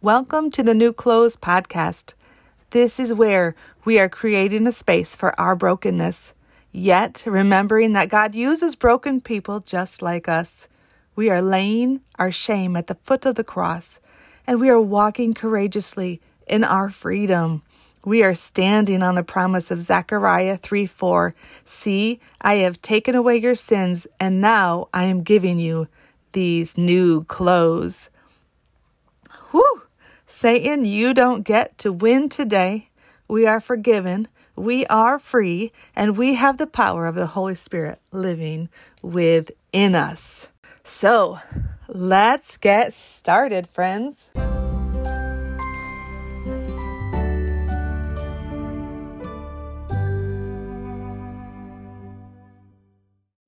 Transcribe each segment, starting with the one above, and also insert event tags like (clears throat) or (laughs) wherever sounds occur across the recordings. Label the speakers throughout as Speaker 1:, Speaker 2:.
Speaker 1: Welcome to the New Clothes Podcast. This is where we are creating a space for our brokenness, yet remembering that God uses broken people just like us. We are laying our shame at the foot of the cross, and we are walking courageously in our freedom. We are standing on the promise of Zechariah 3 4. See, I have taken away your sins, and now I am giving you these new clothes. Whew! Satan, you don't get to win today. We are forgiven, we are free, and we have the power of the Holy Spirit living within us. So, let's get started, friends.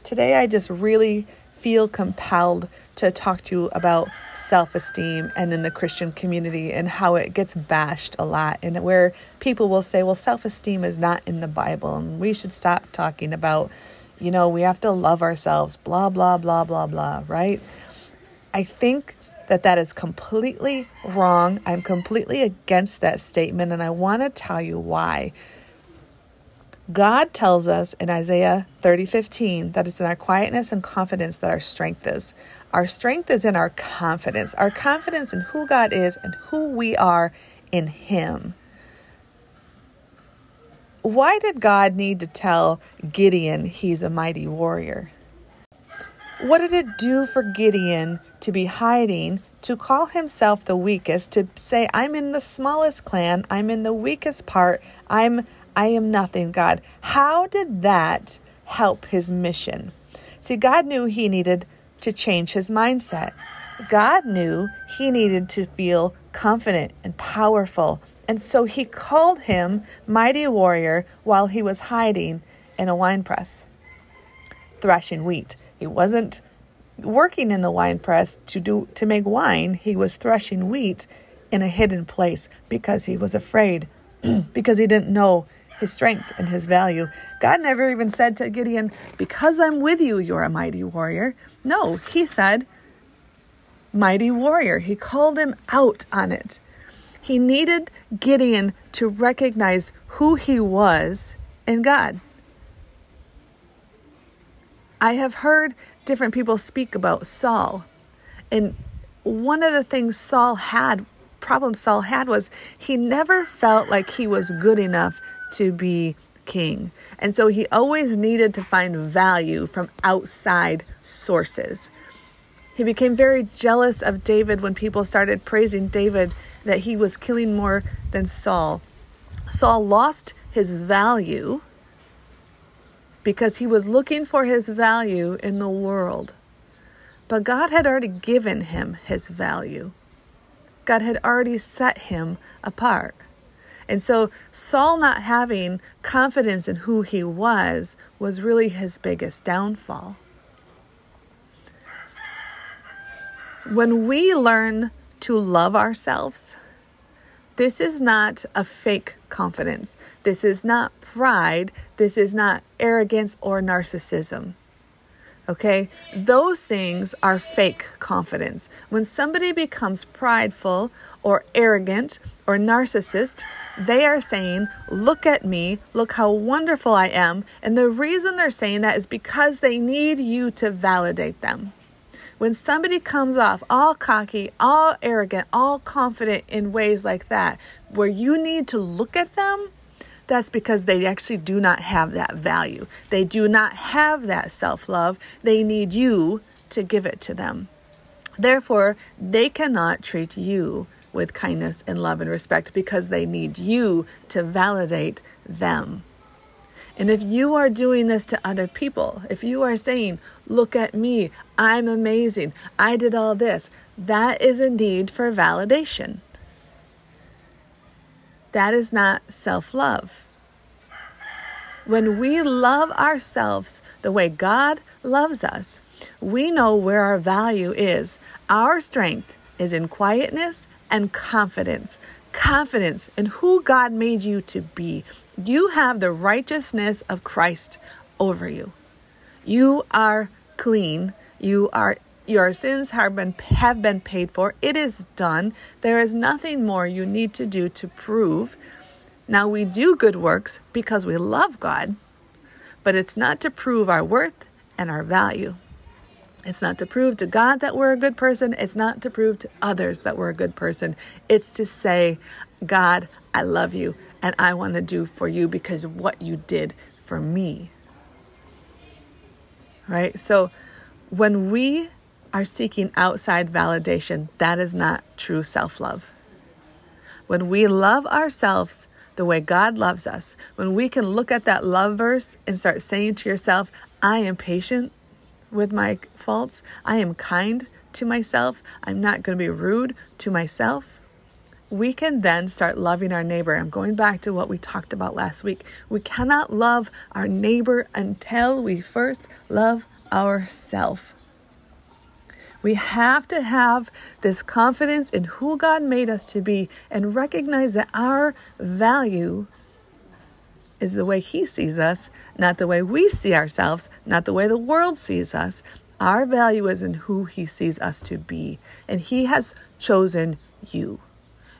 Speaker 1: Today, I just really feel compelled to talk to you about self esteem and in the Christian community and how it gets bashed a lot, and where people will say, well, self esteem is not in the Bible, and we should stop talking about, you know, we have to love ourselves, blah, blah, blah, blah, blah, right? I think that that is completely wrong. I'm completely against that statement, and I want to tell you why. God tells us in Isaiah 30 15 that it's in our quietness and confidence that our strength is. Our strength is in our confidence, our confidence in who God is and who we are in Him. Why did God need to tell Gideon he's a mighty warrior? What did it do for Gideon to be hiding, to call himself the weakest, to say, I'm in the smallest clan, I'm in the weakest part, I'm I am nothing, God. How did that help his mission? See, God knew he needed to change his mindset. God knew he needed to feel confident and powerful. And so he called him mighty warrior while he was hiding in a wine press, threshing wheat. He wasn't working in the wine press to do to make wine. He was threshing wheat in a hidden place because he was afraid, (clears throat) because he didn't know his strength and his value. God never even said to Gideon, Because I'm with you, you're a mighty warrior. No, he said, Mighty warrior. He called him out on it. He needed Gideon to recognize who he was in God. I have heard different people speak about Saul. And one of the things Saul had, problem Saul had, was he never felt like he was good enough to be king. And so he always needed to find value from outside sources. He became very jealous of David when people started praising David that he was killing more than Saul. Saul lost his value because he was looking for his value in the world. But God had already given him his value. God had already set him apart. And so Saul not having confidence in who he was was really his biggest downfall. When we learn to love ourselves, this is not a fake confidence. This is not pride. This is not arrogance or narcissism. Okay, those things are fake confidence. When somebody becomes prideful or arrogant or narcissist, they are saying, Look at me, look how wonderful I am. And the reason they're saying that is because they need you to validate them. When somebody comes off all cocky, all arrogant, all confident in ways like that, where you need to look at them that's because they actually do not have that value. They do not have that self love. They need you to give it to them. Therefore, they cannot treat you with kindness and love and respect because they need you to validate them. And if you are doing this to other people, if you are saying, Look at me, I'm amazing, I did all this, that is a need for validation. That is not self love. When we love ourselves the way God loves us, we know where our value is. Our strength is in quietness and confidence. Confidence in who God made you to be. You have the righteousness of Christ over you. You are clean. You are Your sins have been have been paid for. It is done. There is nothing more you need to do to prove. Now we do good works because we love God, but it's not to prove our worth and our value. It's not to prove to God that we're a good person. It's not to prove to others that we're a good person. It's to say, God, I love you and I want to do for you because what you did for me. Right? So when we are seeking outside validation, that is not true self love. When we love ourselves the way God loves us, when we can look at that love verse and start saying to yourself, I am patient with my faults, I am kind to myself, I'm not going to be rude to myself we can then start loving our neighbor. I'm going back to what we talked about last week. We cannot love our neighbor until we first love ourselves. We have to have this confidence in who God made us to be and recognize that our value is the way He sees us, not the way we see ourselves, not the way the world sees us. Our value is in who He sees us to be, and He has chosen you.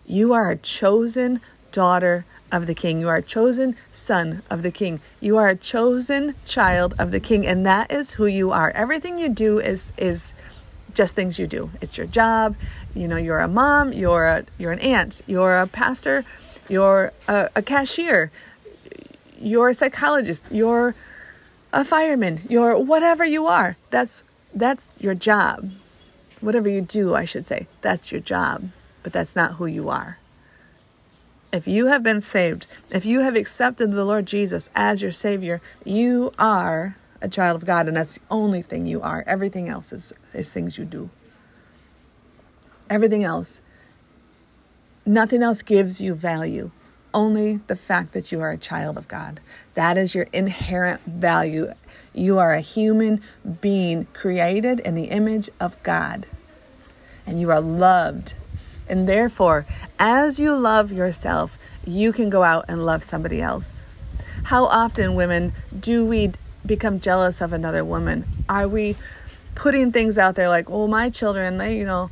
Speaker 1: You are a chosen daughter of the king. You are a chosen son of the king. You are a chosen child of the king and that is who you are. Everything you do is is just things you do. It's your job. You know, you're a mom, you're a you're an aunt, you're a pastor, you're a, a cashier, you're a psychologist, you're a fireman, you're whatever you are. That's that's your job. Whatever you do, I should say. That's your job but that's not who you are. If you have been saved, if you have accepted the Lord Jesus as your Savior, you are a child of God, and that's the only thing you are. Everything else is, is things you do. Everything else, nothing else gives you value. Only the fact that you are a child of God. That is your inherent value. You are a human being created in the image of God, and you are loved and therefore, as you love yourself, you can go out and love somebody else. How often, women, do we become jealous of another woman? Are we putting things out there like, oh, my children, they, you know,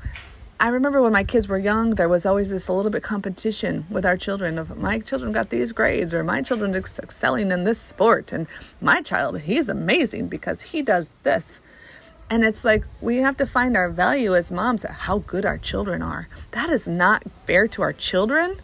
Speaker 1: I remember when my kids were young, there was always this a little bit competition with our children of my children got these grades or my children excelling in this sport and my child he's amazing because he does this. And it's like we have to find our value as moms at how good our children are. That is not fair to our children.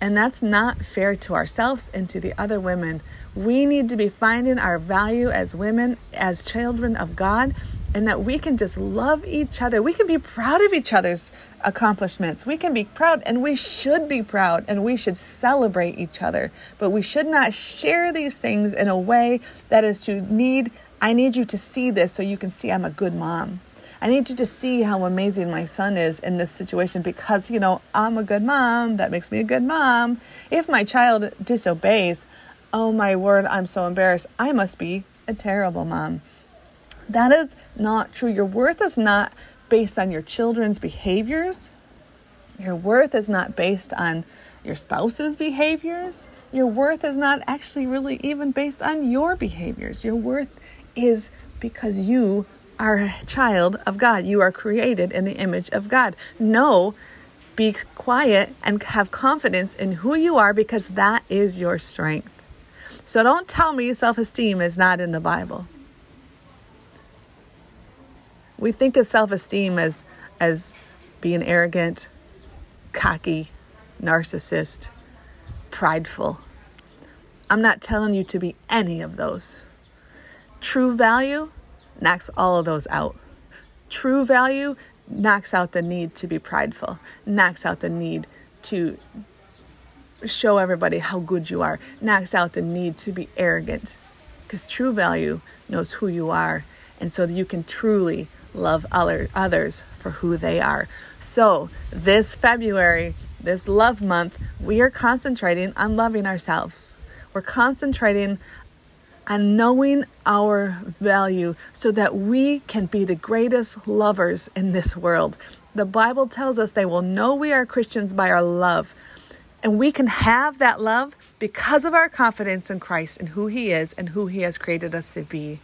Speaker 1: And that's not fair to ourselves and to the other women. We need to be finding our value as women, as children of God, and that we can just love each other. We can be proud of each other's accomplishments. We can be proud, and we should be proud, and we should celebrate each other. But we should not share these things in a way that is to need I need you to see this so you can see I'm a good mom. I need you to see how amazing my son is in this situation because, you know, I'm a good mom. That makes me a good mom. If my child disobeys, oh my word, I'm so embarrassed. I must be a terrible mom. That is not true. Your worth is not based on your children's behaviors. Your worth is not based on your spouse's behaviors. Your worth is not actually really even based on your behaviors. Your worth is because you are a child of God. You are created in the image of God. No, be quiet and have confidence in who you are because that is your strength. So don't tell me self esteem is not in the Bible. We think of self esteem as, as being arrogant, cocky, narcissist, prideful. I'm not telling you to be any of those. True value knocks all of those out. True value knocks out the need to be prideful, knocks out the need to show everybody how good you are, knocks out the need to be arrogant. Because true value knows who you are, and so you can truly love other, others for who they are. So, this February, this love month, we are concentrating on loving ourselves. We're concentrating and knowing our value so that we can be the greatest lovers in this world. The Bible tells us they will know we are Christians by our love. And we can have that love because of our confidence in Christ and who He is and who He has created us to be.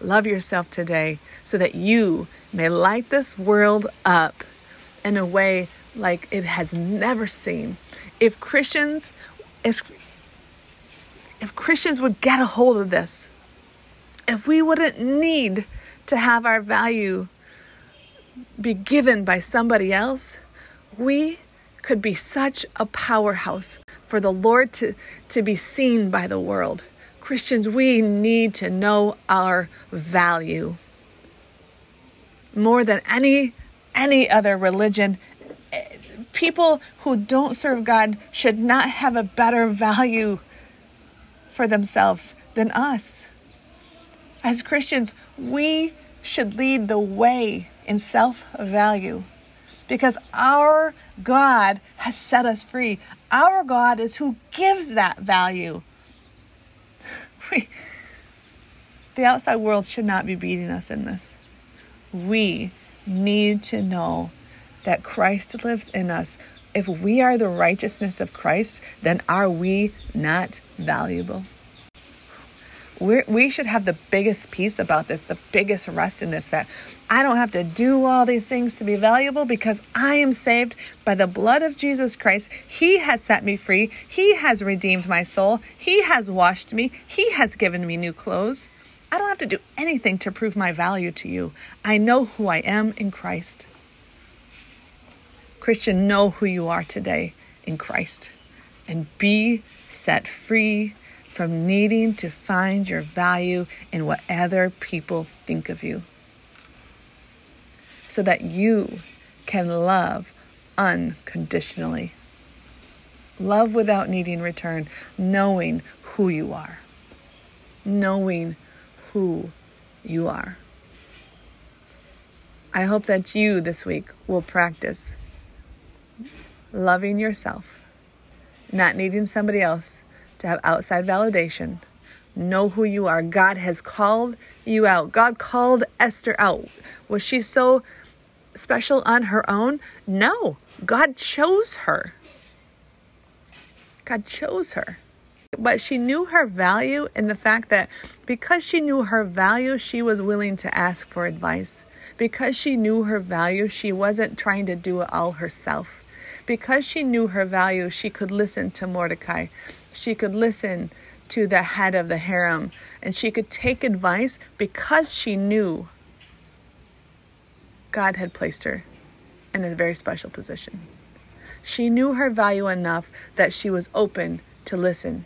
Speaker 1: love yourself today so that you may light this world up in a way like it has never seen. If Christians, if, if Christians would get a hold of this, if we wouldn't need to have our value be given by somebody else, we could be such a powerhouse for the Lord to, to be seen by the world. Christians, we need to know our value more than any any other religion. Eh, people who don't serve God should not have a better value for themselves than us. As Christians, we should lead the way in self value because our God has set us free. Our God is who gives that value. (laughs) We, the outside world should not be beating us in this. We need to know that Christ lives in us. If we are the righteousness of Christ, then are we not valuable? We're, we should have the biggest peace about this, the biggest rest in this that I don't have to do all these things to be valuable because I am saved by the blood of Jesus Christ. He has set me free. He has redeemed my soul. He has washed me. He has given me new clothes. I don't have to do anything to prove my value to you. I know who I am in Christ. Christian, know who you are today in Christ and be set free from needing to find your value in what other people think of you. So that you can love unconditionally. Love without needing return, knowing who you are. Knowing who you are. I hope that you this week will practice loving yourself, not needing somebody else to have outside validation. Know who you are. God has called you out. God called Esther out. Was she so special on her own? No, God chose her. God chose her. But she knew her value in the fact that because she knew her value, she was willing to ask for advice. Because she knew her value, she wasn't trying to do it all herself. Because she knew her value, she could listen to Mordecai. She could listen to the head of the harem and she could take advice because she knew God had placed her in a very special position. She knew her value enough that she was open to listen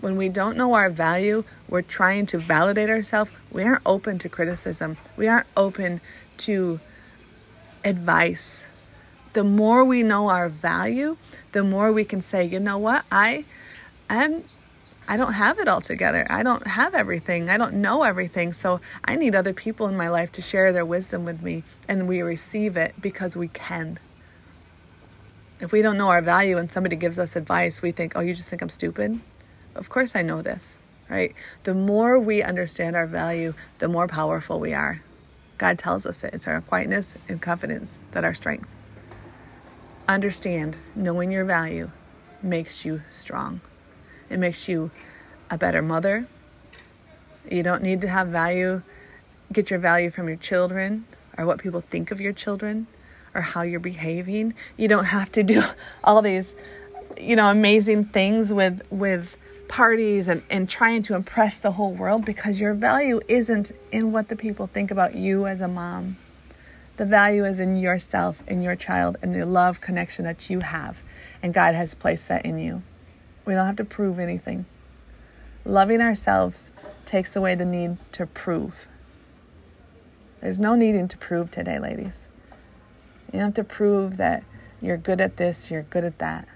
Speaker 1: when we don't know our value, we're trying to validate ourselves. We aren't open to criticism. We aren't open to advice. The more we know our value, the more we can say, you know what, I am I don't have it all together. I don't have everything. I don't know everything. So I need other people in my life to share their wisdom with me, and we receive it because we can. If we don't know our value and somebody gives us advice, we think, oh, you just think I'm stupid? Of course, I know this, right? The more we understand our value, the more powerful we are. God tells us it. It's our quietness and confidence that our strength. Understand, knowing your value makes you strong. It makes you a better mother. You don't need to have value, get your value from your children or what people think of your children or how you're behaving. You don't have to do (laughs) all these, you know, amazing things with with parties and, and trying to impress the whole world because your value isn't in what the people think about you as a mom. The value is in yourself, in your child, and the love connection that you have. And God has placed that in you. We don't have to prove anything. Loving ourselves takes away the need to prove. There's no needing to prove today, ladies. You don't have to prove that you're good at this, you're good at that.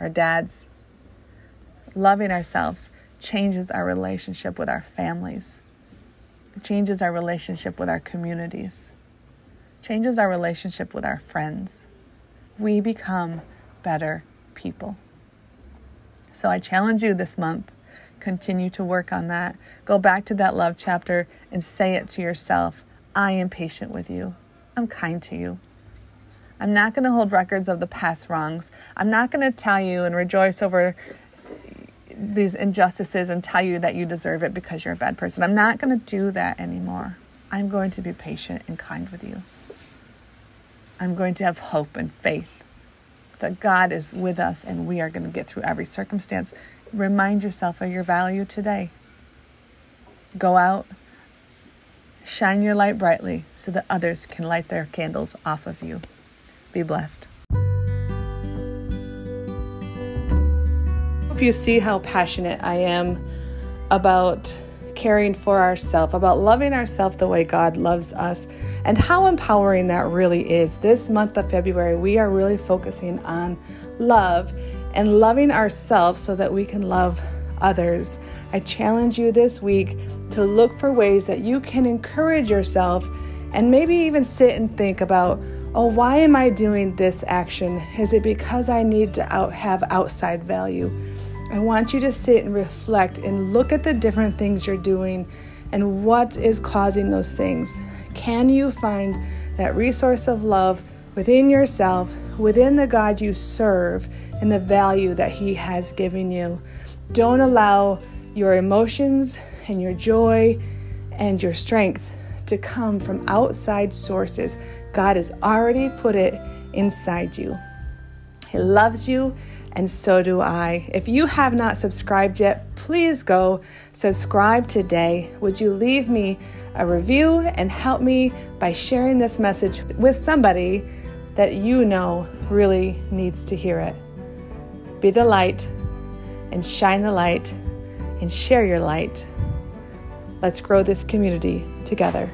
Speaker 1: Our dads, loving ourselves changes our relationship with our families, it changes our relationship with our communities, changes our relationship with our friends. We become better people. So I challenge you this month continue to work on that. Go back to that love chapter and say it to yourself I am patient with you. I'm kind to you. I'm not going to hold records of the past wrongs. I'm not going to tell you and rejoice over these injustices and tell you that you deserve it because you're a bad person. I'm not going to do that anymore. I'm going to be patient and kind with you. I'm going to have hope and faith that God is with us and we are going to get through every circumstance. Remind yourself of your value today. Go out, shine your light brightly so that others can light their candles off of you. Be blessed. Hope you see how passionate I am about caring for ourselves, about loving ourselves the way God loves us, and how empowering that really is. This month of February, we are really focusing on love and loving ourselves so that we can love others. I challenge you this week to look for ways that you can encourage yourself and maybe even sit and think about, oh, why am I doing this action? Is it because I need to out- have outside value? I want you to sit and reflect and look at the different things you're doing and what is causing those things. Can you find that resource of love within yourself, within the God you serve, and the value that He has given you? Don't allow your emotions and your joy and your strength to come from outside sources. God has already put it inside you. He loves you and so do I. If you have not subscribed yet, please go subscribe today. Would you leave me a review and help me by sharing this message with somebody that you know really needs to hear it? Be the light and shine the light and share your light. Let's grow this community together.